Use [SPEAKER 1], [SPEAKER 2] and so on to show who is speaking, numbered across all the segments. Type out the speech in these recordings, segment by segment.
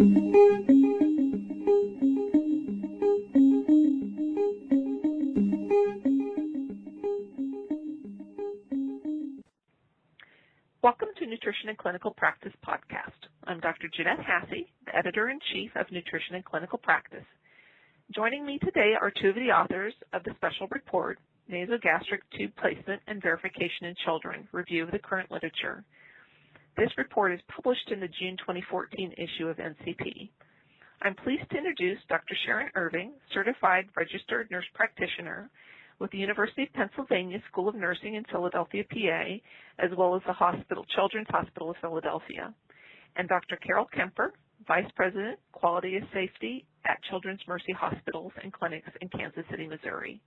[SPEAKER 1] Welcome to Nutrition and Clinical Practice Podcast. I'm Dr. Jeanette Hasse, the Editor-in-Chief of Nutrition and Clinical Practice. Joining me today are two of the authors of the special report, Nasogastric Tube Placement and Verification in Children, Review of the Current Literature. This report is published in the June 2014 issue of NCP. I'm pleased to introduce Dr. Sharon Irving, Certified Registered Nurse Practitioner with the University of Pennsylvania School of Nursing in Philadelphia, PA, as well as the Hospital Children's Hospital of Philadelphia, and Dr. Carol Kemper, Vice President, Quality of Safety at Children's Mercy Hospitals and Clinics in Kansas City, Missouri.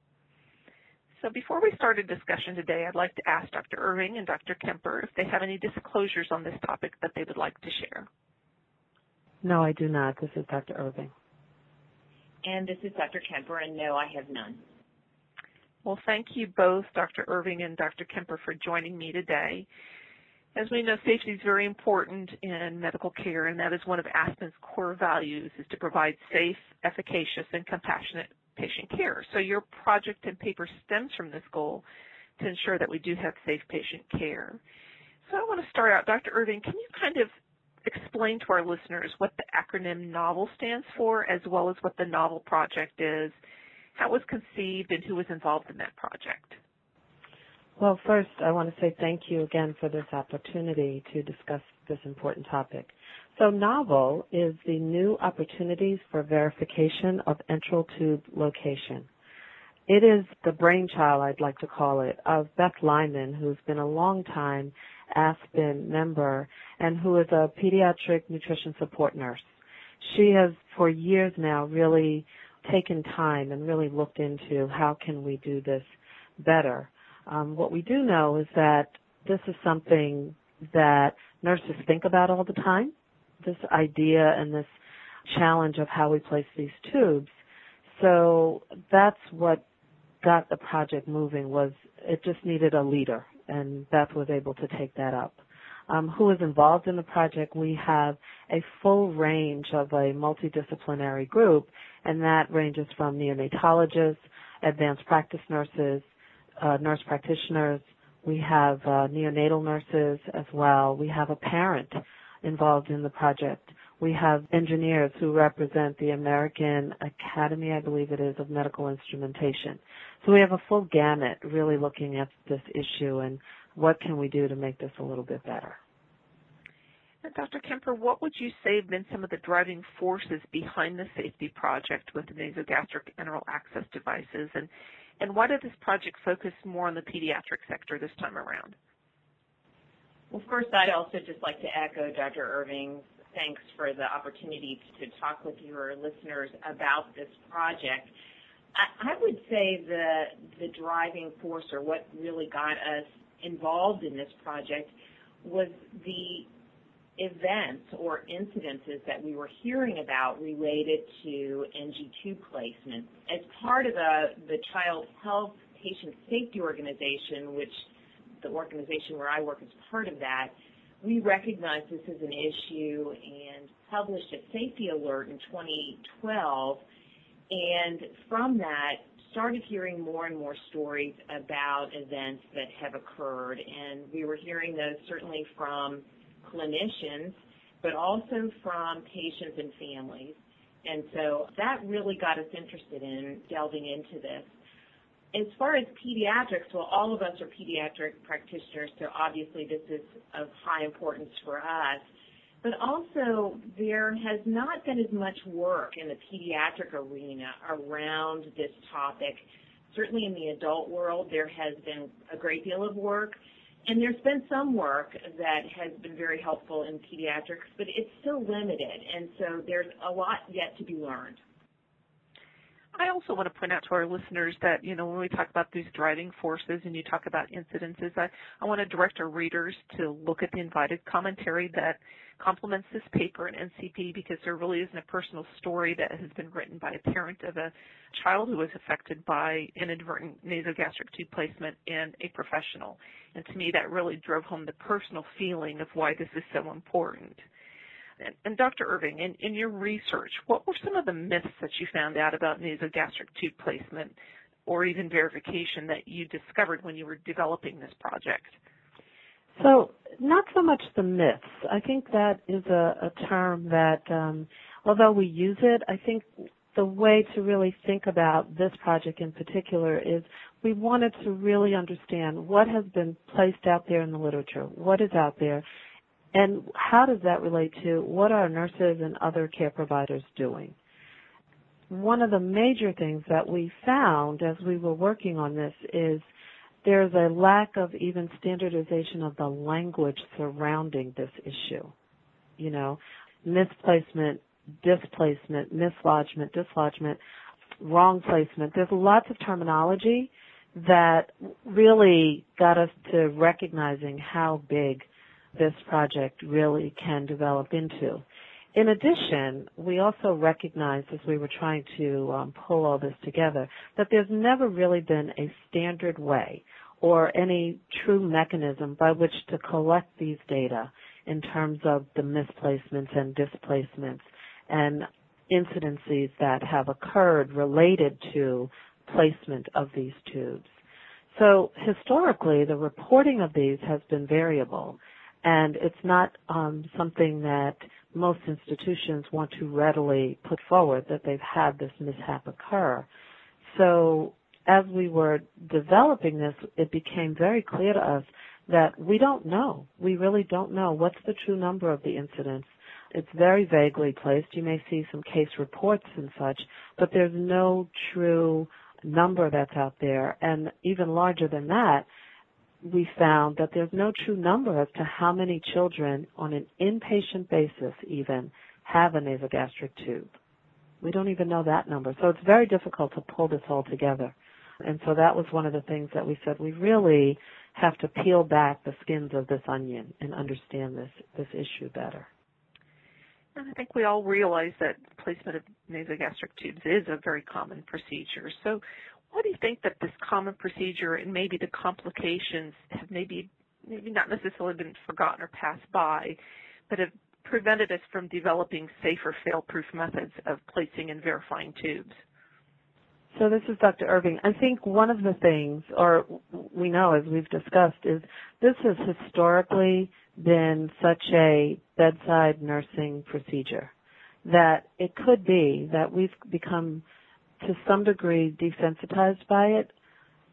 [SPEAKER 1] So before we start a discussion today, I'd like to ask Dr. Irving and Dr. Kemper if they have any disclosures on this topic that they would like to share.
[SPEAKER 2] No, I do not. This is Dr. Irving.
[SPEAKER 3] And this is Dr. Kemper, and no, I have none.
[SPEAKER 1] Well, thank you both, Dr. Irving and Dr. Kemper, for joining me today. As we know, safety is very important in medical care, and that is one of ASPEN's core values, is to provide safe, efficacious, and compassionate patient care. So your project and paper stems from this goal to ensure that we do have safe patient care. So I want to start out, Dr. Irving, can you kind of explain to our listeners what the acronym NOVEL stands for, as well as what the NOVEL project is, how it was conceived, and who was involved in that project?
[SPEAKER 2] Well, first, I want to say thank you again for this opportunity to discuss this important topic. So NOVEL is the new opportunities for verification of enteral tube location. It is the brainchild, I'd like to call it, of Beth Lyman, who's been a long time ASPEN member and who is a pediatric nutrition support nurse. She has for years now really taken time and really looked into how can we do this better. Um, what we do know is that this is something that nurses think about all the time, this idea and this challenge of how we place these tubes. So that's what got the project moving was it just needed a leader and Beth was able to take that up. Um, who is involved in the project? We have a full range of a multidisciplinary group and that ranges from neonatologists, advanced practice nurses, uh, nurse practitioners. We have uh, neonatal nurses as well. We have a parent involved in the project. We have engineers who represent the American Academy, I believe it is, of Medical Instrumentation. So we have a full gamut really looking at this issue and what can we do to make this a little bit better.
[SPEAKER 1] Dr. Kemper, what would you say have been some of the driving forces behind the safety project with the nasogastric enteral access devices? And, and why did this project focus more on the pediatric sector this time around?
[SPEAKER 3] Well, first, I'd also just like to echo Dr. Irving's thanks for the opportunity to talk with your listeners about this project. I, would say the the driving force, or what really got us involved in this project, was the events or incidences that we were hearing about related to NG tube placement. As part of the, the Child Health Patient Safety Organization, which the organization where I work is part of that, we recognized this as an issue and published a safety alert in 2012. And from that, started hearing more and more stories about events that have occurred. And we were hearing those certainly from clinicians, but also from patients and families. And so that really got us interested in delving into this. As far as pediatrics, well, all of us are pediatric practitioners, so obviously this is of high importance for us. But also, there has not been as much work in the pediatric arena around this topic. Certainly in the adult world, there has been a great deal of work, and there's been some work that has been very helpful in pediatrics, but it's still limited, and so there's a lot yet to be learned.
[SPEAKER 1] I also want to point out to our listeners that, you know, when we talk about these driving forces and you talk about incidences, I, I want to direct our readers to look at the invited commentary that complements this paper in NCP because there really isn't a personal story that has been written by a parent of a child who was affected by inadvertent nasogastric tube placement and a professional. And to me, that really drove home the personal feeling of why this is so important. And, and Dr. Irving, in, in your research, what were some of the myths that you found out about nasogastric tube placement or even verification that you discovered when you were developing this project?
[SPEAKER 2] So, not so much the myths. I think that is a, a term that, um, although we use it, I think the way to really think about this project in particular is we wanted to really understand what has been placed out there in the literature, what is out there, how does that relate to what are nurses and other care providers doing. One of the major things that we found as we were working on this is there's a lack of even standardization of the language surrounding this issue. You know, misplacement, displacement, mislodgement, dislodgement, wrong placement. There's lots of terminology that really got us to recognizing how big this project really can develop into. In addition, we also recognized as we were trying to um, pull all this together that there's never really been a standard way or any true mechanism by which to collect these data in terms of the misplacements and displacements and incidences that have occurred related to placement of these tubes. So historically, the reporting of these has been variable, and it's not um, something that most institutions want to readily put forward that they've had this mishap occur. So as we were developing this, it became very clear to us that we don't know. We really don't know what's the true number of the incidents. It's very vaguely placed. You may see some case reports and such, but there's no true number that's out there. And even larger than that, we found that there's no true number as to how many children on an inpatient basis even have a nasogastric tube. We don't even know that number. So it's very difficult to pull this all together. And so that was one of the things that we said we really have to peel back the skins of this onion and understand this this issue better.
[SPEAKER 1] And I think we all realize that placement of nasogastric tubes is a very common procedure. So what do you think that this common procedure and maybe the complications have maybe maybe not necessarily been forgotten or passed by, but have prevented us from developing safer fail-proof methods of placing and verifying tubes?
[SPEAKER 2] So this is Dr. Irving. I think one of the things, or we know as we've discussed, is this has historically been such a bedside nursing procedure that it could be that we've become to some degree desensitized by it,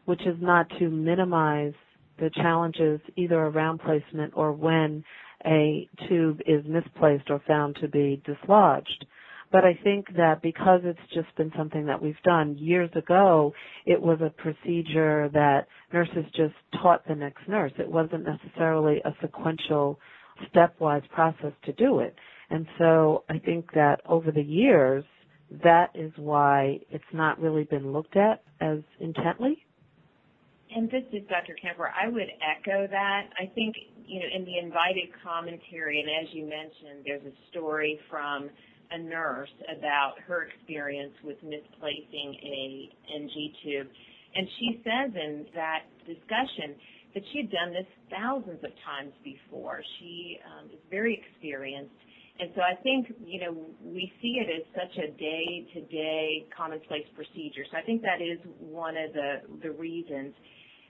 [SPEAKER 2] which is not to minimize the challenges either around placement or when a tube is misplaced or found to be dislodged. But I think that because it's just been something that we've done years ago, it was a procedure that nurses just taught the next nurse. It wasn't necessarily a sequential stepwise process to do it. And so I think that over the years, that is why it's not really been looked at as intently.
[SPEAKER 3] And this is Dr. Kemper. I would echo that. I think, you know, in the invited commentary, and as you mentioned, there's a story from a nurse about her experience with misplacing a NG tube. And she says in that discussion that she had done this thousands of times before. She um, is very experienced. And so I think, you know, we see it as such a day-to-day commonplace procedure. So I think that is one of the, reasons.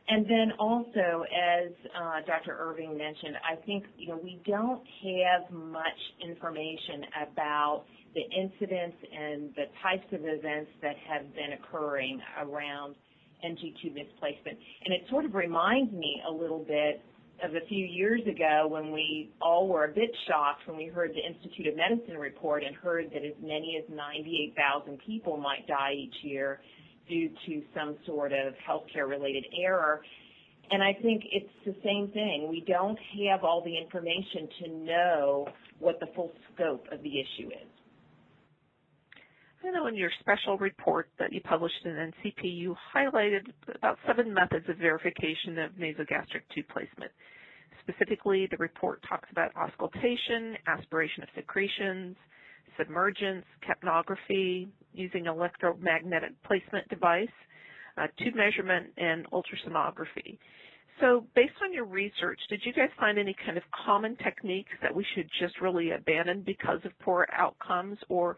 [SPEAKER 3] And then also, as uh, Dr. Irving mentioned, I think you know we don't have much information about the incidents and the types of events that have been occurring around NG tube misplacement. And it sort of reminds me a little bit of a few years ago when we all were a bit shocked when we heard the Institute of Medicine report and heard that as many as 98,000 people might die each year due to some sort of healthcare related error. And I think it's the same thing. We don't have all the information to know what the full scope of the issue is.
[SPEAKER 1] I know in your special report that you published in NCP, you highlighted about seven methods of verification of nasogastric tube placement. Specifically, the report talks about auscultation, aspiration of secretions, submergence, capnography, using electromagnetic placement device, uh, tube measurement, and ultrasonography. So, based on your research, did you guys find any kind of common techniques that we should just really abandon because of poor outcomes? Or,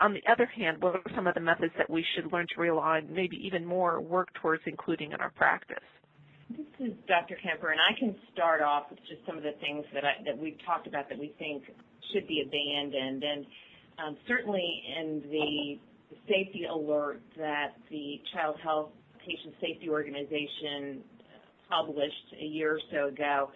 [SPEAKER 1] on the other hand, what are some of the methods that we should learn to rely on, maybe even more work towards including in our practice?
[SPEAKER 3] This is Dr. Kemper, and I can start off with just some of the things that, I, that we've talked about that we think should be abandoned. And um, certainly in the safety alert that the Child Health Patient Safety Organization published a year or so ago,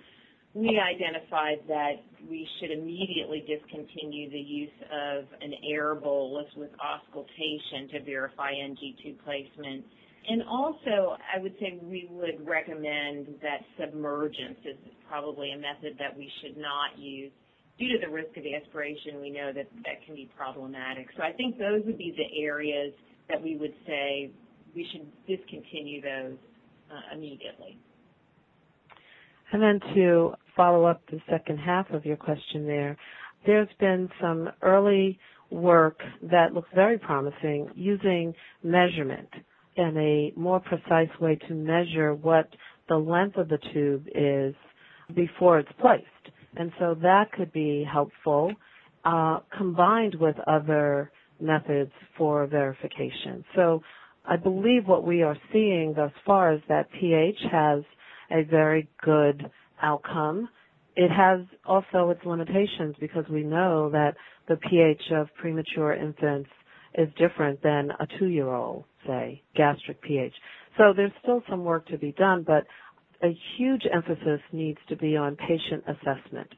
[SPEAKER 3] we identified that we should immediately discontinue the use of an air bolus with auscultation to verify NG tube placement. And also, I would say we would recommend that submergence is probably a method that we should not use. Due to the risk of aspiration, we know that that can be problematic. So I think those would be the areas that we would say we should discontinue those uh, immediately.
[SPEAKER 2] And then to follow up the second half of your question there, there's been some early work that looks very promising using measurement and a more precise way to measure what the length of the tube is before it's placed. And so that could be helpful uh, combined with other methods for verification. So I believe what we are seeing thus far is that pH has a very good outcome. It has also its limitations because we know that the pH of premature infants is different than a two-year-old, say, gastric pH. So there's still some work to be done, but a huge emphasis needs to be on patient assessment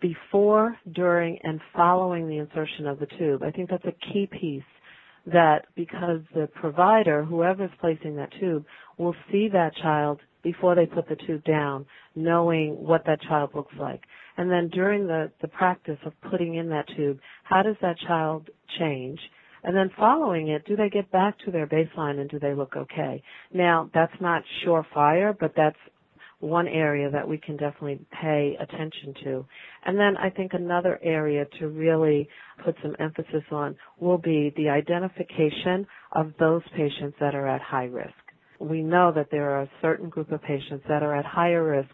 [SPEAKER 2] before, during, and following the insertion of the tube. I think that's a key piece that because the provider, whoever's placing that tube, will see that child before they put the tube down, knowing what that child looks like. And then during the, the practice of putting in that tube, how does that child change? And then following it, do they get back to their baseline and do they look okay? Now, that's not surefire, but that's one area that we can definitely pay attention to. And then I think another area to really put some emphasis on will be the identification of those patients that are at high risk. We know that there are a certain group of patients that are at higher risk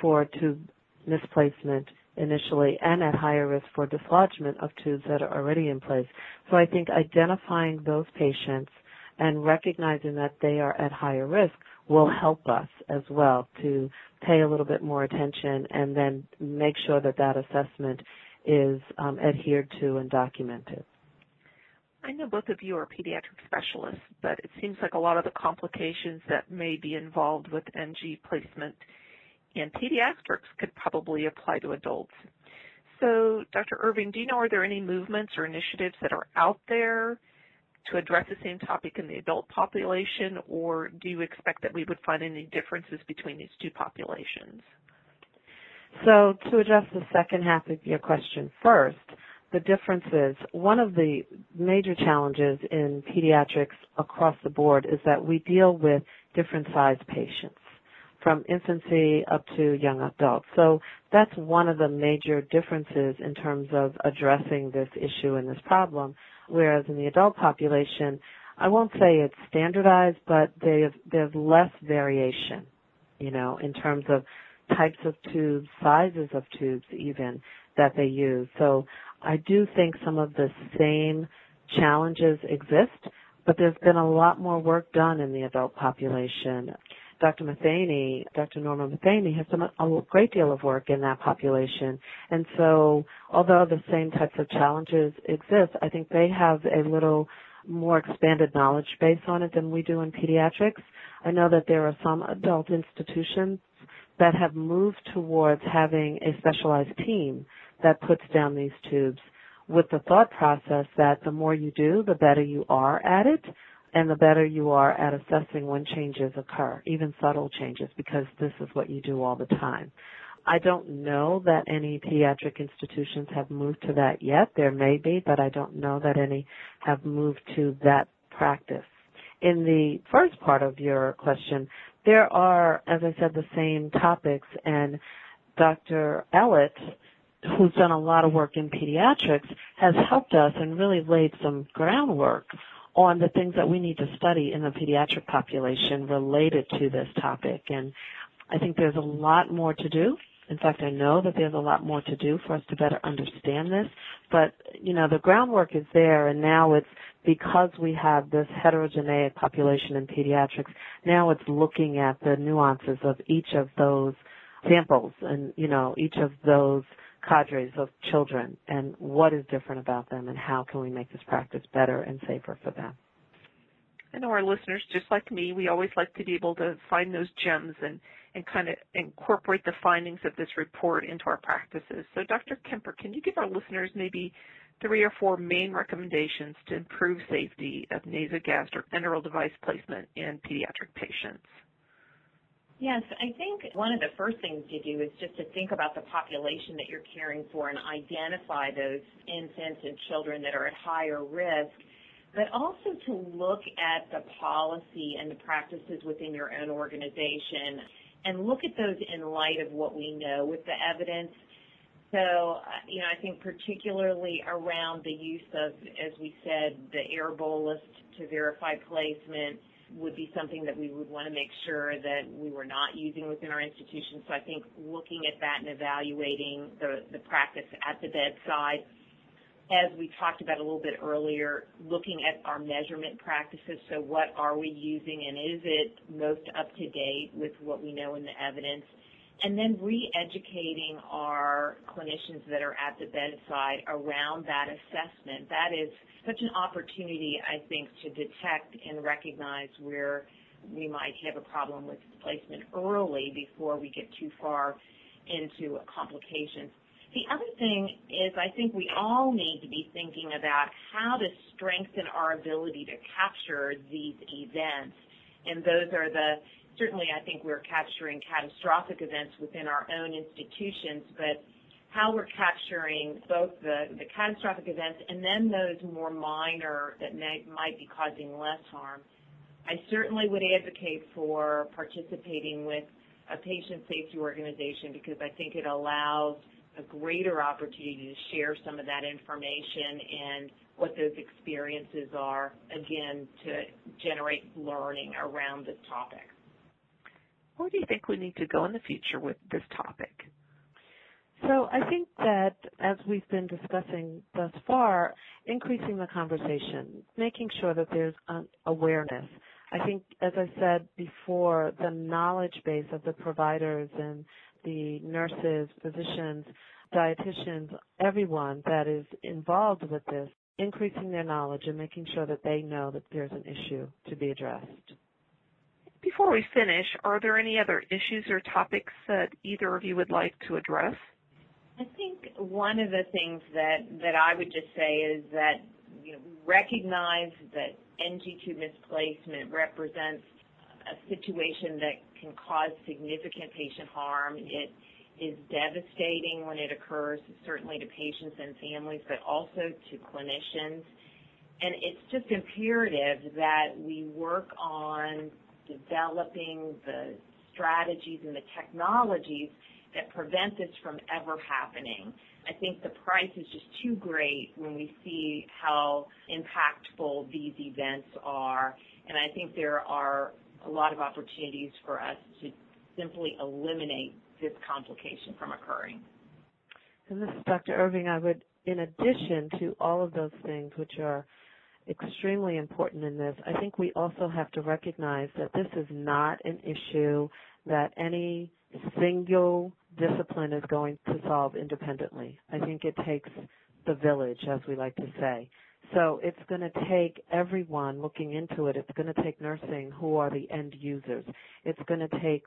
[SPEAKER 2] for tube misplacement initially and at higher risk for dislodgement of tubes that are already in place. So I think identifying those patients and recognizing that they are at higher risk will help us as well to pay a little bit more attention and then make sure that that assessment is um, adhered to and documented.
[SPEAKER 1] I know both of you are pediatric specialists, but it seems like a lot of the complications that may be involved with NG placement in pediatrics could probably apply to adults. So, Dr. Irving, do you know are there any movements or initiatives that are out there to address the same topic in the adult population, or do you expect that we would find any differences between these two populations?
[SPEAKER 2] So, to address the second half of your question first, the differences, one of the major challenges in pediatrics across the board is that we deal with different size patients from infancy up to young adults. So that's one of the major differences in terms of addressing this issue and this problem. Whereas in the adult population, I won't say it's standardized, but there's less variation, you know, in terms of types of tubes, sizes of tubes even that they use. So I do think some of the same challenges exist, but there's been a lot more work done in the adult population. Dr. Metheny, Dr. Norma Metheny has done a great deal of work in that population. And so, although the same types of challenges exist, I think they have a little more expanded knowledge base on it than we do in pediatrics. I know that there are some adult institutions that have moved towards having a specialized team that puts down these tubes with the thought process that the more you do, the better you are at it and the better you are at assessing when changes occur, even subtle changes, because this is what you do all the time. I don't know that any pediatric institutions have moved to that yet. There may be, but I don't know that any have moved to that practice. In the first part of your question, there are, as I said, the same topics, and Dr. Ellett, who's done a lot of work in pediatrics, has helped us and really laid some groundwork on the things that we need to study in the pediatric population related to this topic. And I think there's a lot more to do. In fact, I know that there's a lot more to do for us to better understand this, but you know, the groundwork is there and now it's because we have this heterogeneous population in pediatrics, now it's looking at the nuances of each of those samples and, you know, each of those cadres of children and what is different about them and how can we make this practice better and safer for them.
[SPEAKER 1] I know our listeners, just like me, we always like to be able to find those gems and, and kind of incorporate the findings of this report into our practices. So Dr. Kemper, can you give our listeners maybe three or four main recommendations to improve safety of nasogastric enteral device placement in pediatric patients?
[SPEAKER 3] Yes, I think one of the first things to do is just to think about the population that you're caring for and identify those infants and children that are at higher risk, but also to look at the policy and the practices within your own organization and look at those in light of what we know with the evidence. So, uh, you know, I think particularly around the use of, as we said, the air bolus to verify placement, would be something that we would want to make sure that we were not using within our institution. So I think looking at that and evaluating the, the practice at the bedside, as we talked about a little bit earlier, looking at our measurement practices. So what are we using and is it most up to date with what we know in the evidence? And then re-educating our clinicians that are at the bedside around that assessment. That is such an opportunity, I think, to detect and recognize where we might have a problem with placement early before we get too far into complications. The other thing is I think we all need to be thinking about how to strengthen our ability to capture these events. And those are the certainly I think we're capturing catastrophic events within our own institutions, but how we're capturing both the, catastrophic events and then those more minor that might be causing less harm. I certainly would advocate for participating with a patient safety organization because I think it allows a greater opportunity to share some of that information and what those experiences are, again, to generate learning around this topic.
[SPEAKER 1] Where do you think we need to go in the future with this topic?
[SPEAKER 2] So I think that as we've been discussing thus far, increasing the conversation, making sure that there's awareness. I think, as I said before, the knowledge base of the providers and the nurses, physicians, dietitians, everyone that is involved with this, increasing their knowledge and making sure that they know that there's an issue to be addressed.
[SPEAKER 1] Before we finish, are there any other issues or topics that either of you would like to address?
[SPEAKER 3] I think one of the things that, that I would just say is that you know, recognize that NG tube misplacement represents a situation that can cause significant patient harm. It is devastating when it occurs, certainly to patients and families, but also to clinicians. And it's just imperative that we work on developing the strategies and the technologies that prevent this from ever happening. I think the price is just too great when we see how impactful these events are. And I think there are a lot of opportunities for us to simply eliminate this complication from occurring.
[SPEAKER 2] And this is Dr. Irving. I would, in addition to all of those things which are extremely important in this. I think we also have to recognize that this is not an issue that any single discipline is going to solve independently. I think it takes the village, as we like to say. So it's going to take everyone looking into it. It's going to take nursing who are the end users. It's going to take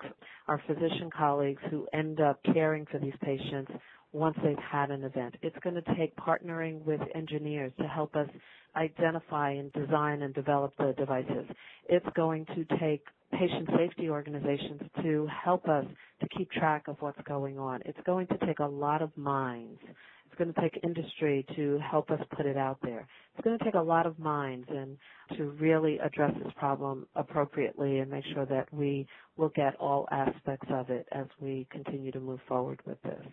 [SPEAKER 2] our physician colleagues who end up caring for these patients once they've had an event. It's going to take partnering with engineers to help us identify and design and develop the devices. It's going to take patient safety organizations to help us to keep track of what's going on. It's going to take a lot of minds. It's going to take industry to help us put it out there. It's going to take a lot of minds and to really address this problem appropriately and make sure that we look at all aspects of it as we continue to move forward with this.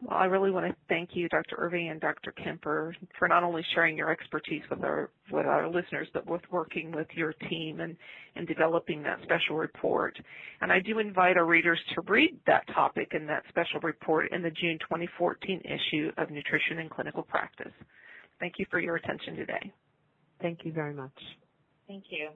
[SPEAKER 1] Well, I really want to thank you, Dr. Irving and Dr. Kemper, for not only sharing your expertise with our with our listeners, but with working with your team and, and developing that special report. And I do invite our readers to read that topic in that special report in the June 2014 issue of Nutrition and Clinical Practice. Thank you for your attention today.
[SPEAKER 2] Thank you very much.
[SPEAKER 3] Thank you.